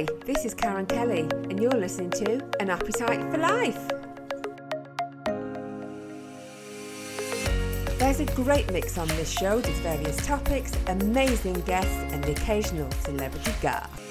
Hi, this is Karen Kelly, and you're listening to An Appetite for Life. There's a great mix on this show with various topics, amazing guests, and the occasional celebrity guest.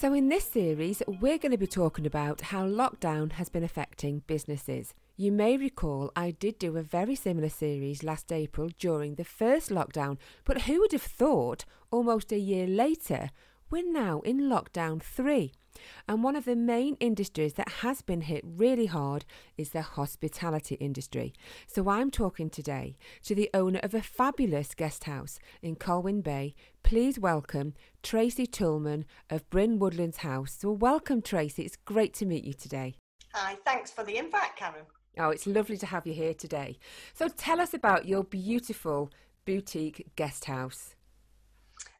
So, in this series, we're going to be talking about how lockdown has been affecting businesses. You may recall I did do a very similar series last April during the first lockdown, but who would have thought almost a year later we're now in lockdown three? And one of the main industries that has been hit really hard is the hospitality industry. So I'm talking today to the owner of a fabulous guest house in Colwyn Bay. Please welcome Tracy Tullman of Bryn Woodlands House. So welcome, Tracy. It's great to meet you today. Hi, thanks for the invite, Karen. Oh, it's lovely to have you here today. So tell us about your beautiful boutique guest house.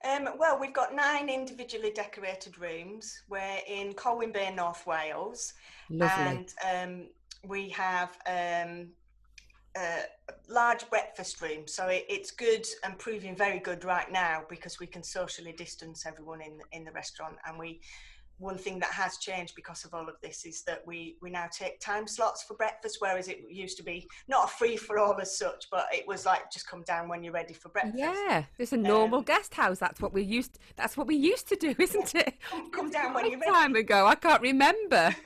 Um, well, we've got nine individually decorated rooms. We're in Colwyn Bay, North Wales. Lovely. And um, we have um, a large breakfast room. So it, it's good and proving very good right now because we can socially distance everyone in, in the restaurant and we one thing that has changed because of all of this is that we we now take time slots for breakfast whereas it used to be not a free for all as such but it was like just come down when you're ready for breakfast. Yeah it's a normal um, guest house. That's what we used that's what we used to do isn't it? Come, come down when you're ready. time ago i can't remember.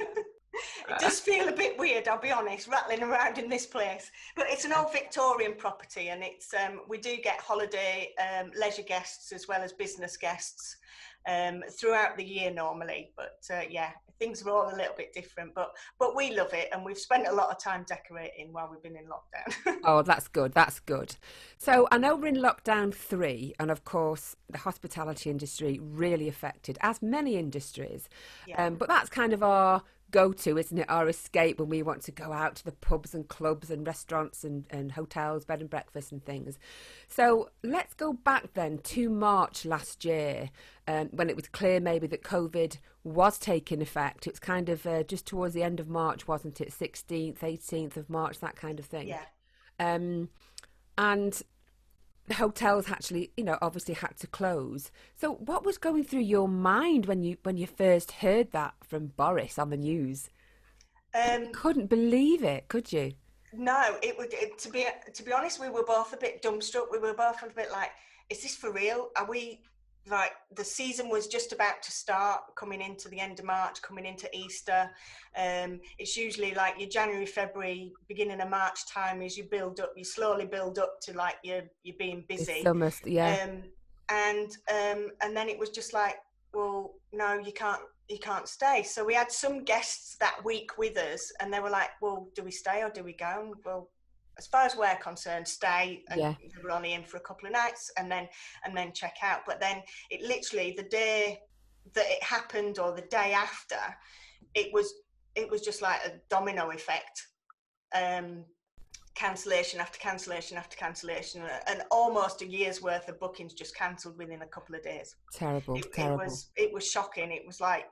It does feel a bit weird i'll be honest rattling around in this place. But it's an old victorian property and it's um, we do get holiday um, leisure guests as well as business guests um, throughout the year normally. But uh, yeah, things were all a little bit different. But but we love it, and we've spent a lot of time decorating while we've been in lockdown. oh, that's good. That's good. So I know we're in lockdown three, and of course the hospitality industry really affected, as many industries. Yeah. Um, but that's kind of our go to, isn't it? Our escape when we want to go out to the pubs and clubs and restaurants and, and hotels, bed and breakfast and things. So let's go back then to March last year um, when it was clear maybe that COVID was taking effect. It was kind of uh, just towards the end of March, wasn't it? 16th, 18th of March, that kind of thing. Yeah. Um, and hotels actually, you know, obviously had to close. So, what was going through your mind when you when you first heard that from Boris on the news? Um, you couldn't believe it, could you? No, it would. It, to be to be honest, we were both a bit dumbstruck. We were both a bit like, "Is this for real? Are we like the season was just about to start coming into the end of march coming into easter. Um, it's usually like your january february beginning of march time as you build up you slowly build up to like you're you're being busy. summer, yeah. Um, and um, and then it was just like well no you can't you can't stay. So we had some guests that week with us and they were like well do we stay or do we go? And well as far as we're concerned, stay and yeah. we're only in for a couple of nights and then and then check out. But then it literally the day that it happened or the day after, it was it was just like a domino effect. Um, cancellation after cancellation after cancellation and almost a year's worth of bookings just cancelled within a couple of days terrible it, terrible it was it was shocking it was like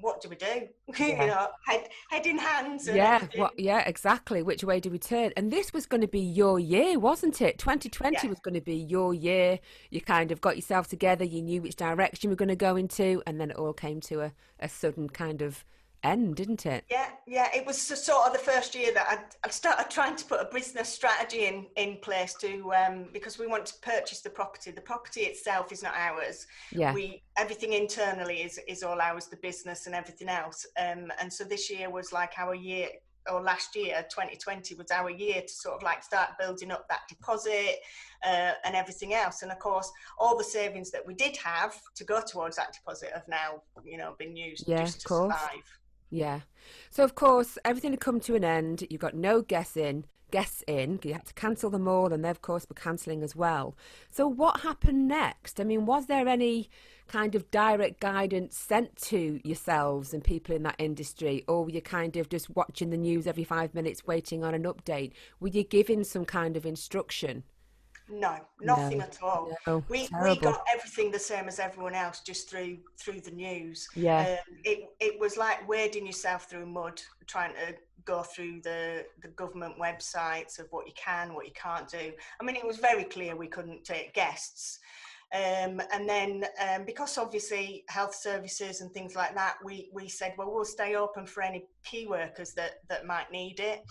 what do we do? Yeah. you know, head head in hands. yeah, well, yeah, exactly. Which way do we turn? And this was going to be your year, wasn't it? 2020 yeah. was going to be your year. You kind of got yourself together. You knew which direction you were going to go into, and then it all came to a, a sudden kind of end, didn't it? Yeah, yeah. It was sort of the first year that I'd, I started trying to put a business strategy in in place to um, because we want to purchase the property. The property itself is not ours. Yeah. We everything internally is is all ours. The business and everything else. Um, and so this year was like our year. Or last year, 2020 was our year to sort of like start building up that deposit uh, and everything else. And of course, all the savings that we did have to go towards that deposit have now, you know, been used yeah, just to course. survive. Yeah. So of course everything had come to an end. You've got no guessing guests in. You had to cancel them all, and they of course were cancelling as well. So what happened next? I mean, was there any kind of direct guidance sent to yourselves and people in that industry, or were you kind of just watching the news every five minutes, waiting on an update? Were you given some kind of instruction? No, nothing No, at all. No, We, we got everything the same as everyone else just through through the news. yeah, Um, it it was like wading yourself through mud, trying to go through the the government websites of what you can, what you can't do. I mean, it was very clear we couldn't take guests. Um, and then um, because obviously health services and things like that, we we said, well, we'll stay open for any key workers that that might need it.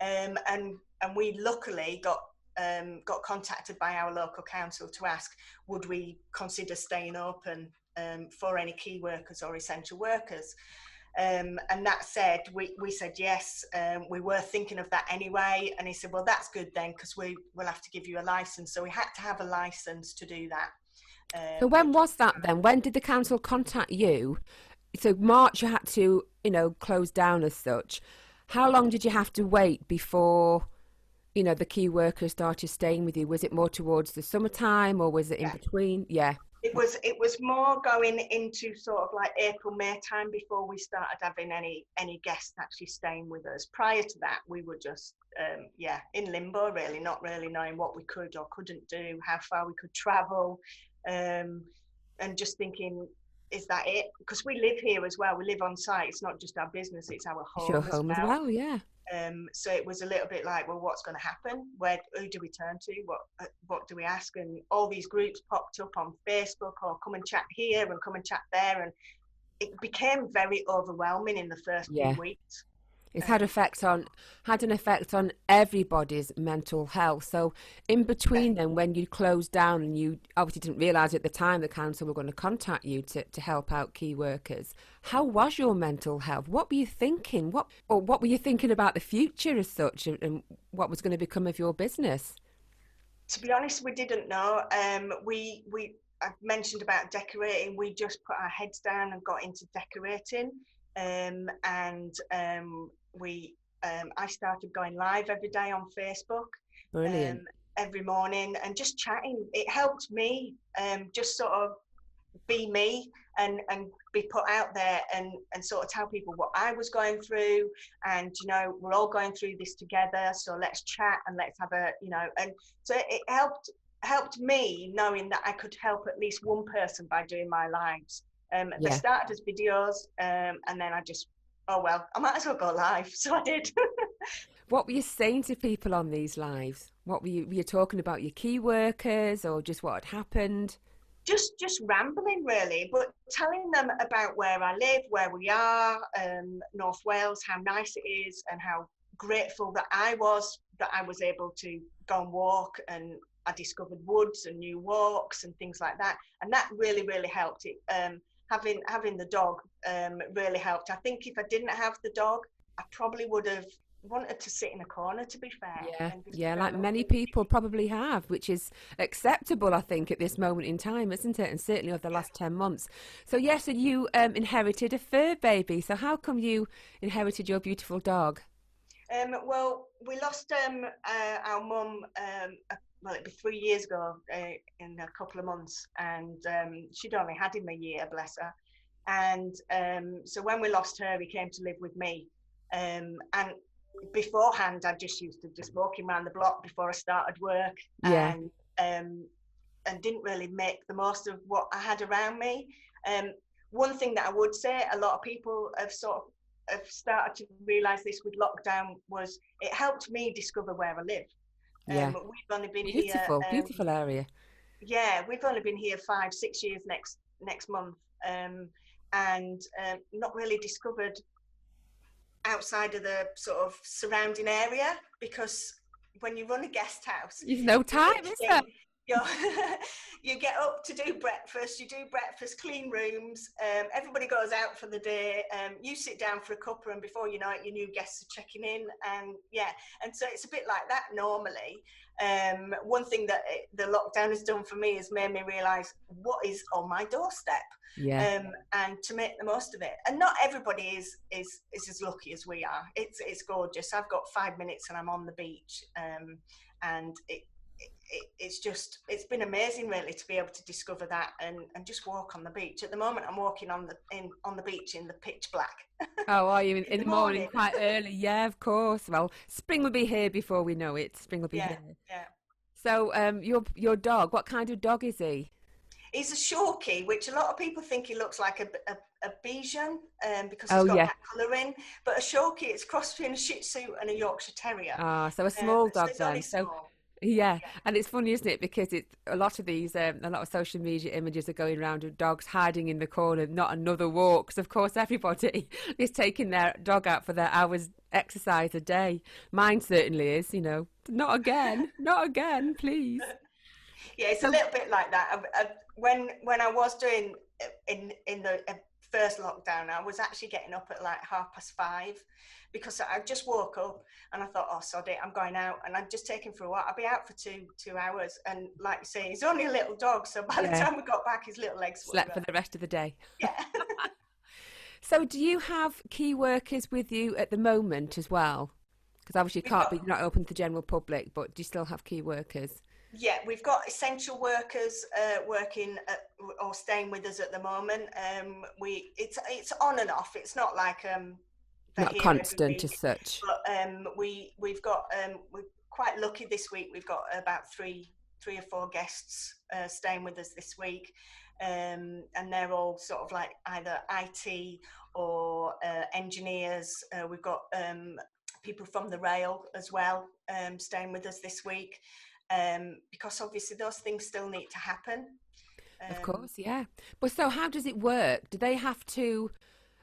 Um, and and we luckily got um, got contacted by our local council to ask, would we consider staying open um, for any key workers or essential workers? Um, and that said, we, we said yes. Um, we were thinking of that anyway. And he said, well, that's good then, because we will have to give you a license. So we had to have a license to do that. Um, So when was that then? When did the council contact you? So March you had to, you know, close down as such. How long did you have to wait before, you know, the key workers started staying with you? Was it more towards the summertime or was it in Yeah. between? Yeah. it was it was more going into sort of like April May time before we started having any any guests actually staying with us. Prior to that, we were just um, yeah in limbo really, not really knowing what we could or couldn't do, how far we could travel, um, and just thinking. Is that it? Because we live here as well. We live on site. It's not just our business; it's our home. It's your as home as well, yeah. Um, so it was a little bit like, well, what's going to happen? Where who do we turn to? What uh, what do we ask? And all these groups popped up on Facebook or come and chat here and come and chat there, and it became very overwhelming in the first Yeah. few weeks. It's had effect on had an effect on everybody's mental health. So in between then when you closed down and you obviously didn't realise at the time the council were going to contact you to, to help out key workers. How was your mental health? What were you thinking? What or what were you thinking about the future as such and, and what was going to become of your business? To be honest, we didn't know. Um, we we I mentioned about decorating. We just put our heads down and got into decorating, um, and um, we um, I started going live every day on Facebook. Brilliant. um, every morning and just chatting. It helped me um, just sort of be me and and be put out there and and sort of tell people what I was going through and you know we're all going through this together so let's chat and let's have a you know and so it helped helped me knowing that I could help at least one person by doing my lives um they started as videos um and then I just oh well I might as well go live so I did What were you saying to people on these lives? What were you were you talking about your key workers or just what had happened? just just rambling really but telling them about where i live where we are um, north wales how nice it is and how grateful that i was that i was able to go and walk and i discovered woods and new walks and things like that and that really really helped it um, having having the dog um, really helped i think if i didn't have the dog i probably would have wanted to sit in a corner to be fair Yeah, yeah, like many people probably have, which is acceptable, I think, at this moment in time, isn't it? And certainly over the last 10 months. So, yes, and you um, inherited a fur baby. So, how come you inherited your beautiful dog? Um, well, we lost um, uh, our mum. Um, uh, well, it'd be three years ago uh, in a couple of months, and um, she'd only had him a year, bless her. And um, so when we lost her, he came to live with me. Um, and beforehand, I just used to just walk him around the block before I started work, Yeah. and um, and didn't really make the most of what I had around me. Um, one thing that I would say, a lot of people have sort of have started to realise this with lockdown was it helped me discover where I live. Yeah. Um, we've only been Beautiful, here. um, beautiful area. yeah, we've only been here five, six years next next month, um, and um, not really discovered outside of the sort of surrounding area because when you run a guest house, You've no time, is there? you get up to do breakfast, you do breakfast, clean rooms, um, everybody goes out for the day, um, you sit down for a cuppa, and before you know it, your new guests are checking in. And yeah, and so it's a bit like that normally. Um, one thing that it, the lockdown has done for me has made me realise what is on my doorstep Yeah. um, and to make the most of it. And not everybody is is is as lucky as we are. It's it's gorgeous. I've got five minutes and I'm on the beach, um, and it, it, it it's just it's been amazing really to be able to discover that and, and just walk on the beach. At the moment, I'm walking on the in on the beach in the pitch black. Oh, are you in, in the the morning, morning. quite early? Yeah, of course. Well, spring will be here before we know it. Spring will be Yeah, here. yeah. So, um, your your dog, what kind of dog is he? He's a Shorkie, which a lot of people think he looks like a, a, a Bichon um, because Oh, he's got yeah. that colouring. But a Shorkie, it's crossed between a Shih Tzu and a Yorkshire Terrier. Ah, so a Um, small so dog only then. So. Yeah, and it's funny, isn't it? Because it's a lot of these, um, a lot of social media images are going around of dogs hiding in the corner, not another walk. 'Cause of course, everybody is taking their dog out for their hours exercise a day. Mine certainly is. You know, not again, not again, please. Yeah, it's a little bit like that. I, I, when when I was doing uh, in in the uh, first lockdown, I was actually getting up at like half past five because I just woke up and I thought, oh, sod it, I'm going out, and I'd just take him for a walk. I'd be out for two two hours, and like you say, he's only a little dog, so by the time we got back, his little legs Slept for the rest of the day. Yeah. So, do you have key workers with you at the moment as well? Because obviously, you can't be not open to the general public, but do you still have key workers? Yeah, we've got essential workers uh, working at, or staying with us at the moment. Um, we it's it's on and off. It's not like um, Not constant as such. but um, we we've got um, we're quite lucky this week. We've got about three three or four guests uh, staying with us this week, um, and they're all sort of like either IT or uh, engineers. Uh, we've got um, people from the rail as well um, staying with us this week, um, because obviously those things still need to happen. Of Um, course, yeah. But so, how does it work? Do they have to?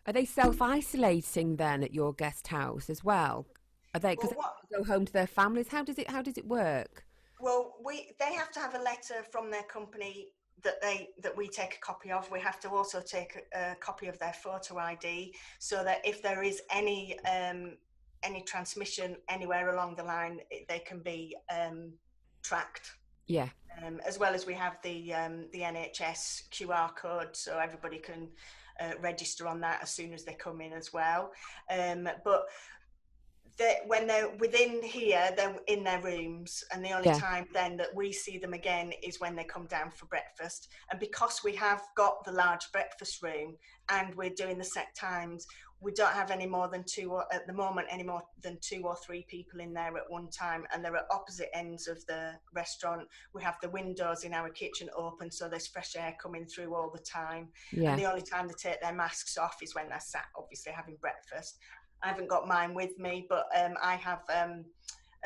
Are they self isolating then at your guest house as well? Are they because Well, they go home to their families? How does it? How does it work? Well, we they have to have a letter from their company that they that we take a copy of. We have to also take a, a copy of their photo ID so that if there is any um, any transmission anywhere along the line, it, they can be um, tracked. Yeah, Um, as well as we have the um, the NHS QR code, so everybody can uh, register on that as soon as they come in as well. Um, but they, when they're within here, they're in their rooms, and the only Yeah. time then that we see them again is when they come down for breakfast. And because we have got the large breakfast room and we're doing the set times, we don't have any more than two or, at the moment any more than two or three people in there at one time and they're at opposite ends of the restaurant. We have the windows in our kitchen open so there's fresh air coming through all the time. Yeah. and the only time they take their masks off is when they're sat obviously having breakfast. I haven't got mine with me but um, i have um,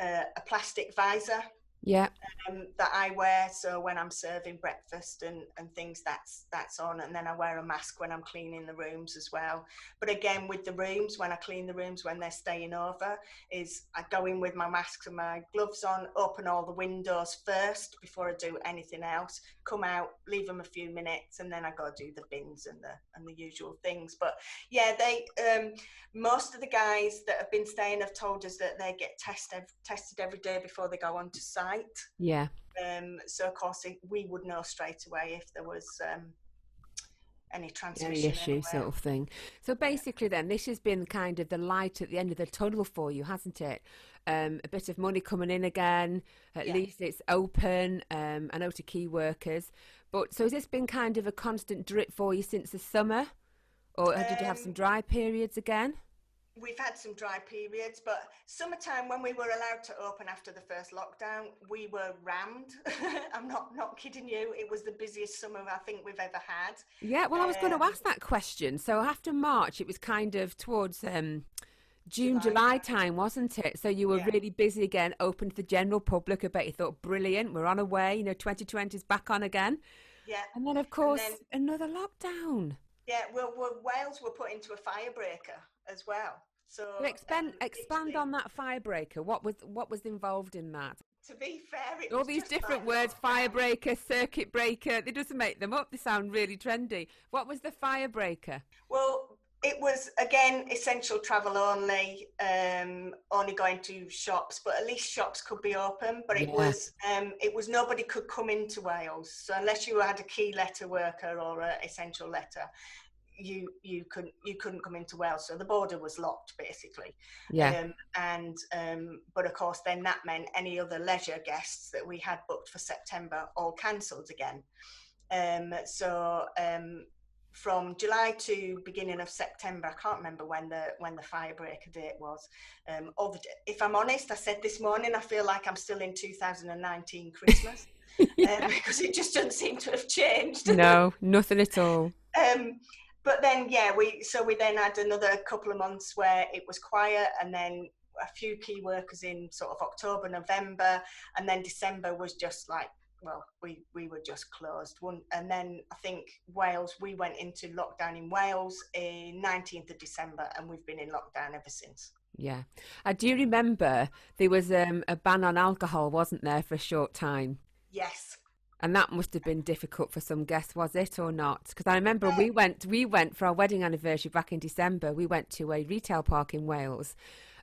uh, a plastic visor Yeah, um, that I wear. So when I'm serving breakfast and, and things, that's that's on. And then I wear a mask when I'm cleaning the rooms as well. But again, with the rooms, when I clean the rooms when they're staying over, is I go in with my masks and my gloves on, open all the windows first before I do anything else. Come out, leave them a few minutes, and then I go do the bins and the and the usual things. But yeah, they um, most of the guys that have been staying have told us that they get tested tested every day before they go on to site. Yeah. Um, so of course it, we would know straight away if there was um, any transmission. Any issue, anywhere. sort of thing. So basically, then this has been kind of the light at the end of the tunnel for you, hasn't it? Um, a bit of money coming in again. At Yeah. least it's open. Um, I know to key workers, but so has this been kind of a constant drip for you since the summer, or did you have some Um, dry periods again? We've had some dry periods, but summertime when we were allowed to open after the first lockdown, we were rammed. I'm not not kidding you. It was the busiest summer I think we've ever had. Yeah, well, I was going to um, ask that question. So after March, it was kind of towards um, June, July July time, wasn't it? So you were Yeah. really busy again, open to the general public. I bet you thought, brilliant, we're on our way. You know, 2020 is back on again. Yeah, And then, of course, then- another lockdown. yeah. Well, well, Wales were put into a firebreaker as well. So So expand, um, expand on that firebreaker. What was what was involved in that? To be fair, it All these just different like words: firebreaker, circuit breaker. They doesn't make them up. They sound really trendy. What was the firebreaker? Well, it was again essential travel only, um, only going to shops, but at least shops could be open. But it Yeah. was um, it was nobody could come into Wales. So unless you had a key letter worker or an essential letter, you you couldn't you couldn't come into Wales. So the border was locked basically. Yeah, Um, and um, but of course, then that meant any other leisure guests that we had booked for September all cancelled again. Um, so um, from July to beginning of September. I can't remember when the when the firebreaker date was. Um, the, if I'm honest, I said this morning I feel like I'm still in 2019 Christmas yeah. um, because it just doesn't seem to have changed. No, nothing at all. um, but then yeah, we so we then had another couple of months where it was quiet, and then a few key workers in sort of October, November, and then December was just like well, we, we were just closed. One, and then I think Wales, we went into lockdown in Wales in 19th of December, and we've been in lockdown ever since. Yeah. I do remember there was um, a ban on alcohol, wasn't there, for a short time? Yes. And that must have been difficult for some guests, was it or not? Because I remember we went, we went for our wedding anniversary back in December. We went to a retail park in Wales,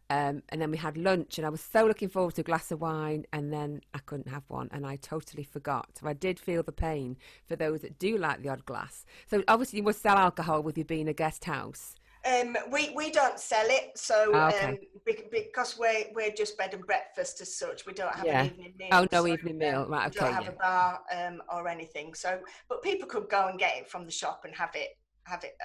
um, and then we had lunch, and I was so looking forward to a glass of wine, and then I couldn't have one, and I totally forgot. So I did feel the pain for those that do like the odd glass. So obviously, you must sell alcohol with you being a guest house. Um, we we don't sell it, so oh, okay. um, because we're we're just bed and breakfast as such. We don't have yeah. an evening meal. Oh, no so evening meal, right? Okay. We don't have yeah. a bar um, or anything. So, but people could go and get it from the shop and have it have it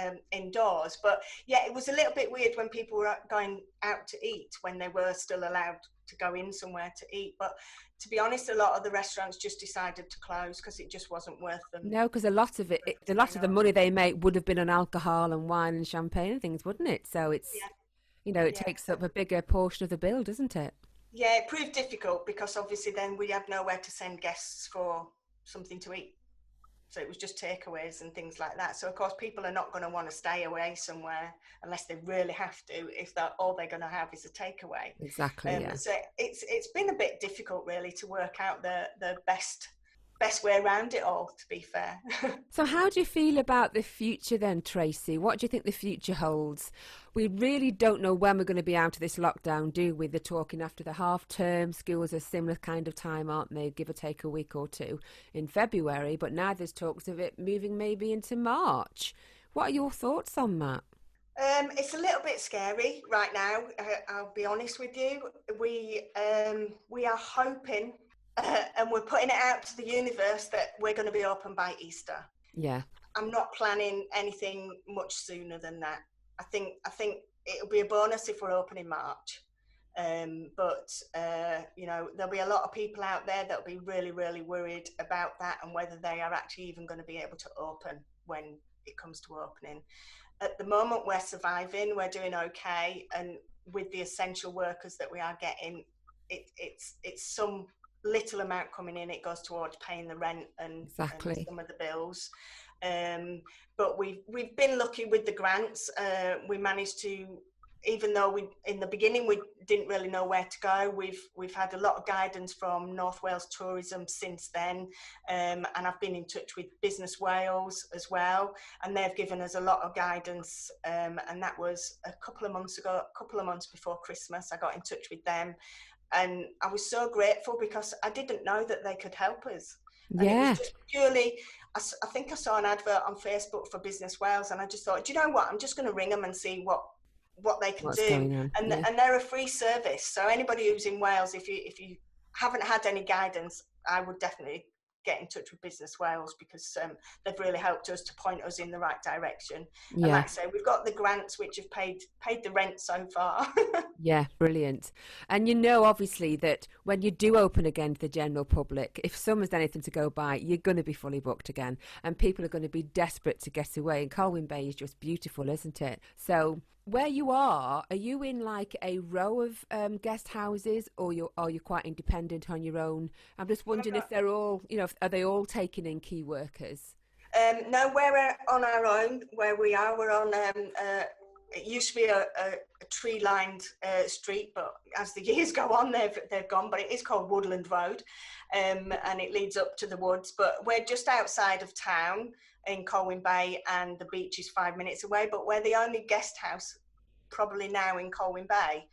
um, indoors. But yeah, it was a little bit weird when people were going out to eat when they were still allowed to go in somewhere to eat. But to be honest, a lot of the restaurants just decided to close because it just wasn't worth them. No, because a lot of it, it a lot of the money they make would have been on alcohol and wine and champagne and things, wouldn't it? So it's, yeah. you know, it yeah. takes up a bigger portion of the bill, doesn't it? Yeah, it proved difficult because obviously then we had nowhere to send guests for something to eat. So it was just takeaways and things like that. So of course, people are not going to want to stay away somewhere unless they really have to. If that all they're going to have is a takeaway. Exactly. Um, yeah. So it's it's been a bit difficult really to work out the the best best way around it all, to be fair. so, how do you feel about the future then, Tracy? What do you think the future holds? We really don't know when we're going to be out of this lockdown, do we? They're talking after the half term. Schools are similar kind of time, aren't they? Give or take a week or two in February, but now there's talks of it moving maybe into March. What are your thoughts on that? Um, it's a little bit scary right now. I'll be honest with you. We um, we are hoping uh, and we're putting it out to the universe that we're going to be open by Easter. Yeah. I'm not planning anything much sooner than that. I think I think it'll be a bonus if we're open in March. Um, but uh, you know there'll be a lot of people out there that'll be really really worried about that and whether they are actually even going to be able to open when it comes to opening. At the moment we're surviving, we're doing okay, and with the essential workers that we are getting, it, it's it's some little amount coming in, it goes towards paying the rent and, exactly. and some of the bills. Um, but we've we've been lucky with the grants. Uh, we managed to, even though we in the beginning we didn't really know where to go. We've we've had a lot of guidance from North Wales Tourism since then, um, and I've been in touch with Business Wales as well, and they've given us a lot of guidance. Um, and that was a couple of months ago, a couple of months before Christmas. I got in touch with them, and I was so grateful because I didn't know that they could help us. And yeah. it was just purely, I, I, think I saw an advert on Facebook for Business Wales, and I just thought, do you know what? I'm just going to ring them and see what what they can What's do. And yeah. and they're a free service, so anybody who's in Wales, if you if you haven't had any guidance, I would definitely get in touch with Business Wales because um, they've really helped us to point us in the right direction. Yeah. And like I say, we've got the grants which have paid paid the rent so far. yeah, brilliant. And you know, obviously, that when you do open again to the general public, if summer's anything to go by, you're going to be fully booked again, and people are going to be desperate to get away. And Colwyn Bay is just beautiful, isn't it? So where you are, are you in like a row of um, guest houses, or you are you quite independent on your own? I'm just wondering if they're all, you know, are they all taking in key workers? Um, no, we're on our own. Where we are, we're on. Um, uh, it used to be a, a, a tree-lined uh, street, but as the years go on, they've they've gone. But it is called Woodland Road, um, and it leads up to the woods. But we're just outside of town in Colwyn Bay, and the beach is five minutes away. But we're the only guest house probably now in Colwyn Bay.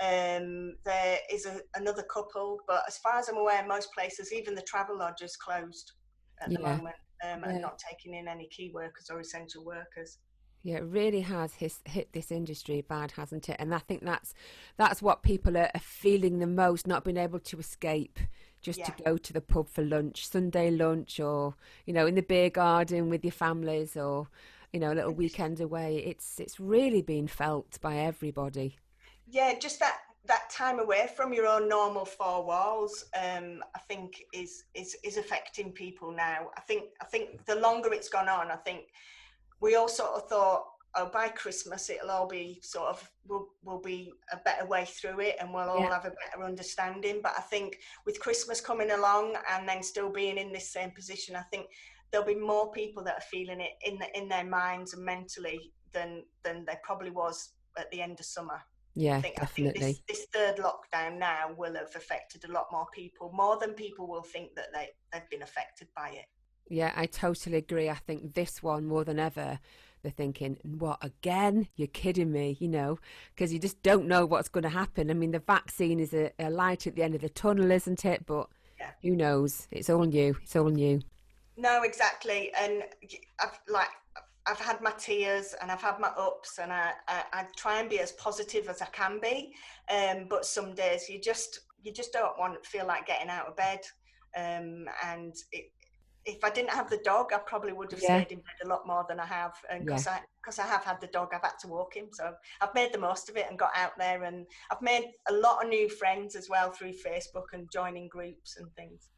Um, there is a, another couple, but as far as I'm aware, most places, even the travel lodges, closed at yeah. the moment um, yeah. and not taking in any key workers or essential workers. Yeah, it really has his, hit this industry bad, hasn't it? And I think that's that's what people are, are feeling the most, not being able to escape just Yeah. to go to the pub for lunch, Sunday lunch, or you know, in the beer garden with your families, or you know, a little weekend away. It's it's really been felt by everybody. yeah just that that time away from your own normal four walls um i think is is is affecting people now i think i think the longer it's gone on i think we all sort of thought oh by christmas it'll all be sort of will will be a better way through it and we'll all Yeah. have a better understanding but i think with christmas coming along and then still being in this same position i think there'll be more people that are feeling it in the, in their minds and mentally than than there probably was at the end of summer Yeah, I think, I think definitely. this, this third lockdown now will have affected a lot more people, more than people will think that they, they've been affected by it. Yeah, I totally agree. I think this one more than ever, they're thinking, what, again? You're kidding me, you know, because you just don't know what's going to happen. I mean, the vaccine is a, a light at the end of the tunnel, isn't it? But Yeah. who knows? It's all new. It's all new. No, exactly. And I've like, I've had my tears and I've had my ups, and I, I, I try and be as positive as I can be. Um, but some days you just you just don't want to feel like getting out of bed. Um, and it, if I didn't have the dog, I probably would have Yeah. stayed in bed a lot more than I have. And because I because I have had the dog, I've had to walk him, so I've made the most of it and got out there. And I've made a lot of new friends as well through Facebook and joining groups and things.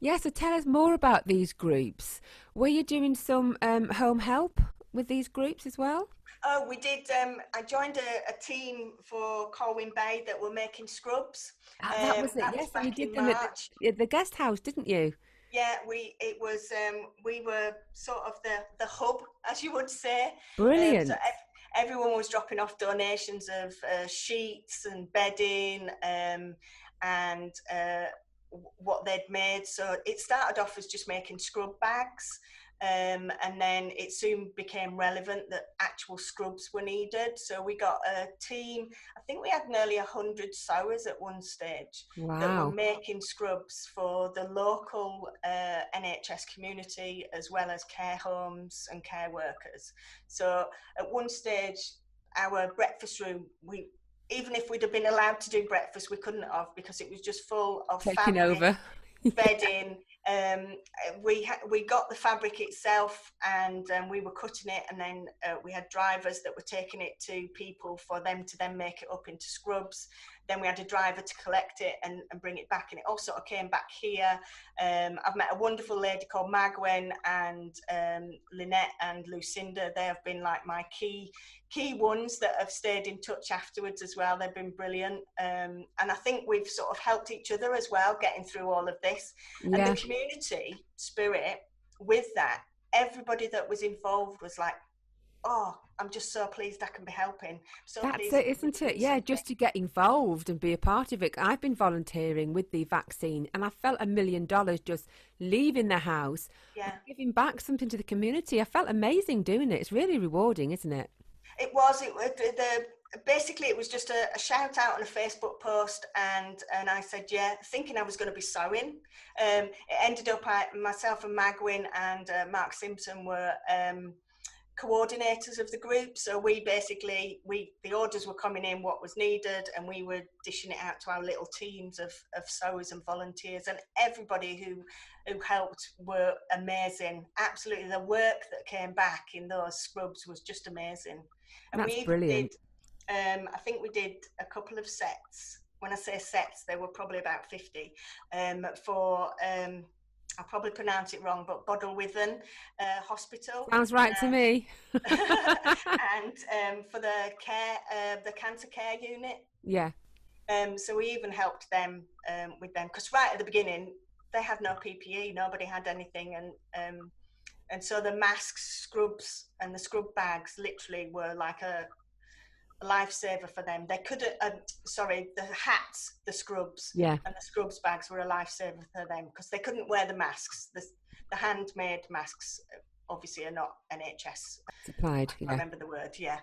Yeah, so tell us more about these groups. Were you doing some um, home help with these groups as well? Oh, we did. Um, I joined a, a team for Colwyn Bay that were making scrubs. Ah, that Um, was it. that was yes, and you did them at the, at the guest house, didn't you? Yeah, we it was um, we were sort of the the hub, as you would say. Um, Brilliant. so ev- everyone was dropping off donations of uh, sheets and bedding um, and uh, what they'd made. So it started off as just making scrub bags. Um, and then it soon became relevant that actual scrubs were needed. So we got a team. I think we had nearly hundred sewers at one stage that were making scrubs for the local uh, NHS community as well as care homes and care workers. So at one stage, our breakfast room, we even if we'd have been allowed to do breakfast, we couldn't have because it was just full of Taking over. bedding. Um, we ha- we got the fabric itself, and um, we were cutting it, and then uh, we had drivers that were taking it to people for them to then make it up into scrubs. Then we had a driver to collect it and, and bring it back, and it all sort of came back here. Um, I've met a wonderful lady called Magwen and um, Lynette and Lucinda. They have been like my key key ones that have stayed in touch afterwards as well. They've been brilliant, um, and I think we've sort of helped each other as well getting through all of this. And the community spirit with that, everybody that was involved was like, "Oh, I'm just so pleased I can be helping." So That's it, isn't it? Yeah, just to get involved and be a part of it. I've been volunteering with the vaccine and I felt a million dollars just leaving the house, yeah. giving back something to the community. I felt amazing doing it. It's really rewarding, isn't it? It was. It was the, the basically it was just a, a shout out on a Facebook post, and and I said yeah, thinking I was going to be sewing. Um, it ended up I, myself and Magwin and uh, Mark Simpson were. Um, coordinators of the group so we basically we the orders were coming in what was needed and we were dishing it out to our little teams of, of sewers and volunteers and everybody who who helped were amazing absolutely the work that came back in those scrubs was just amazing and That's we brilliant. did um, I think we did a couple of sets. When I say sets, there were probably about 50 um, for, um, I'll probably pronounce it wrong, but Bodelwyddan uh, Hospital. Sounds right to Uh, me. and um, for the care, uh, the cancer care unit. yeah. Um, so we even helped them um, with them because right at the beginning they had no PPE, nobody had anything, and um, and so the masks, scrubs, and the scrub bags literally were like a lifesaver for them. They couldn't, uh, sorry, the hats, the scrubs, Yeah. and the scrubs bags were a lifesaver for them because they couldn't wear the masks. The, the handmade masks obviously are not NHS. Supplied. I Yeah. remember the word, yeah.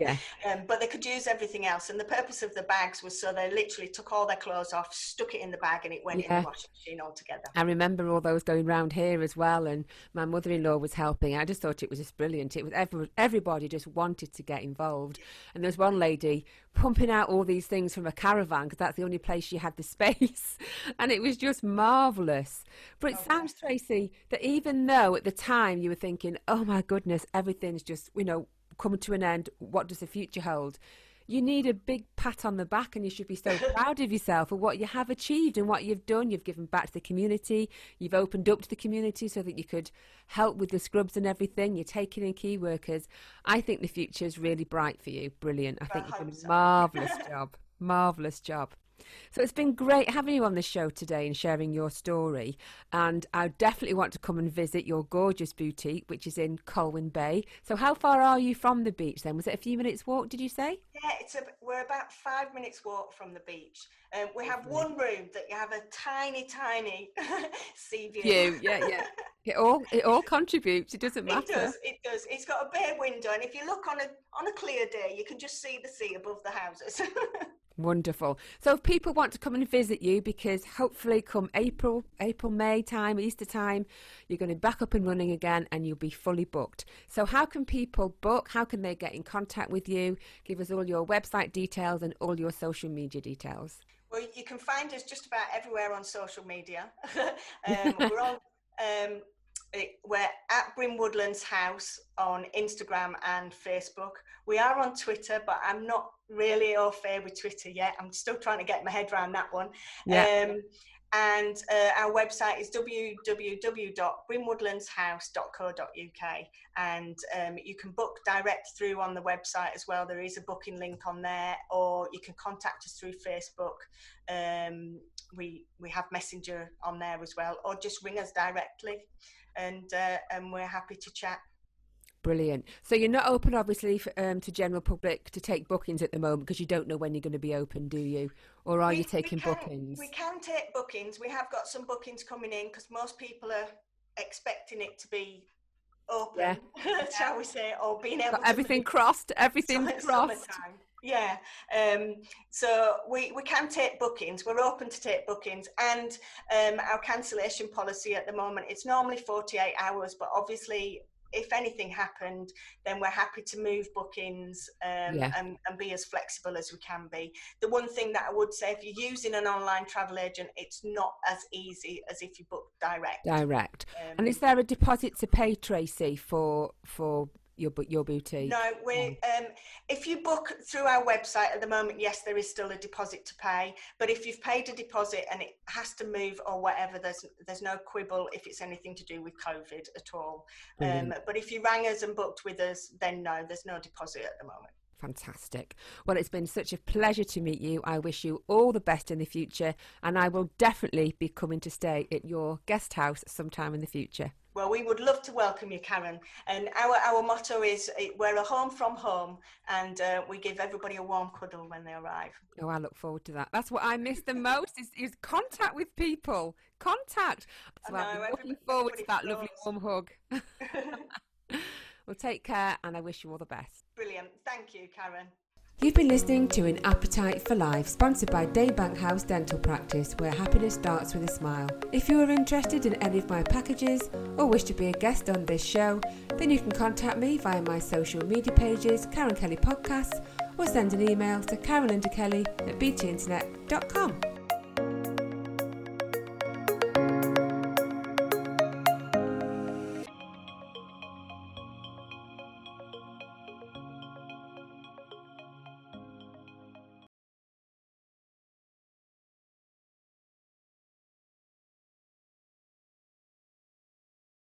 Yeah. um, but they could use everything else. And the purpose of the bags was so they literally took all their clothes off, stuck it in the bag, and it went in the washing machine altogether. I remember all those going round here as well, and my mother-in-law was helping. I just thought it was just brilliant. It was every, everybody just wanted to get involved, and there was one lady pumping out all these things from a caravan because that's the only place you had the space. and it was just marvellous. But it oh, sounds, Tracy, that even though at the time you were thinking, oh my goodness, everything's just, you know, coming to an end, what does the future hold? You need a big pat on the back and you should be so proud of yourself for what you have achieved and what you've done. You've given back to the community, you've opened up to the community so that you could help with the scrubs and everything. You're taking in key workers. I think the future is really bright for you. Brilliant. I think you've done a marvellous job. Marvellous job. So it's been great having you on the show today and sharing your story. And I definitely want to come and visit your gorgeous boutique, which is in Colwyn Bay. So how far are you from the beach then? Was it a few minutes walk, did you say? Yeah, it's a, we're about five minutes walk from the beach. Um, we have one room that you have a tiny, tiny sea view. View, yeah, yeah. It all it all contributes. It doesn't matter. It does. It does. It's got a bare window, and if you look on a on a clear day, you can just see the sea above the houses. Wonderful. So if people want to come and visit you, because hopefully come April, April, May time, Easter time, you're going to be back up and running again and you'll be fully booked. So how can people book? How can they get in contact with you? Give us all your website details and all your social media details. Well, you can find us just about everywhere on social media. um, we're on um, we're at Bryn Woodlands House on Instagram and Facebook. We are on Twitter, but I'm not really au fait with Twitter yet. I'm still trying to get my head around that one. Yeah. Um, and uh, our website is www.brynwoodlandshouse.co.uk and um, you can book direct through on the website as well there is a booking link on there or you can contact us through facebook um, we we have messenger on there as well or just ring us directly and uh, and we're happy to chat. Brilliant. So you're not open, obviously, for, um, to general public to take bookings at the moment because you don't know when you're going to be open, do you? Or are we, you taking we can, bookings? We can take bookings. We have got some bookings coming in because most people are expecting it to be open, yeah. shall we say, or being able. Got everything crossed. Everything crossed. Summertime. Yeah. Um, so we, we can take bookings. We're open to take bookings. And um, our cancellation policy at the moment, it's normally 48 hours, but obviously if anything happened, then we're happy to move bookings um, yeah. and, and, be as flexible as we can be. The one thing that I would say, if you're using an online travel agent, it's not as easy as if you book direct. Direct. Um, and is there a deposit to pay, Tracy, for for your your boutique? No, we um, if you book through our website at the moment, yes, there is still a deposit to pay. But if you've paid a deposit and it has to move or whatever, there's there's no quibble if it's anything to do with COVID at all. Um, but if you rang us and booked with us, then no, there's no deposit at the moment. Fantastic. Well, it's been such a pleasure to meet you. I wish you all the best in the future, and I will definitely be coming to stay at your guest house sometime in the future. Well, we would love to welcome you, Karen. And our, our motto is eh, we're a home from home and uh, we give everybody a warm cuddle when they arrive. Oh, I look forward to that. That's what I miss the most is, is contact with people. Contact. So I am looking forward to that lovely warm hug. well, take care and I wish you all the best. Brilliant. Thank you, Karen. You've been listening to An Appetite for Life, sponsored by Daybank House Dental Practice, where happiness starts with a smile. If you are interested in any of my packages or wish to be a guest on this show, then you can contact me via my social media pages, Karen Kelly Podcasts, or send an email to karenlindakelly at btinternet.com.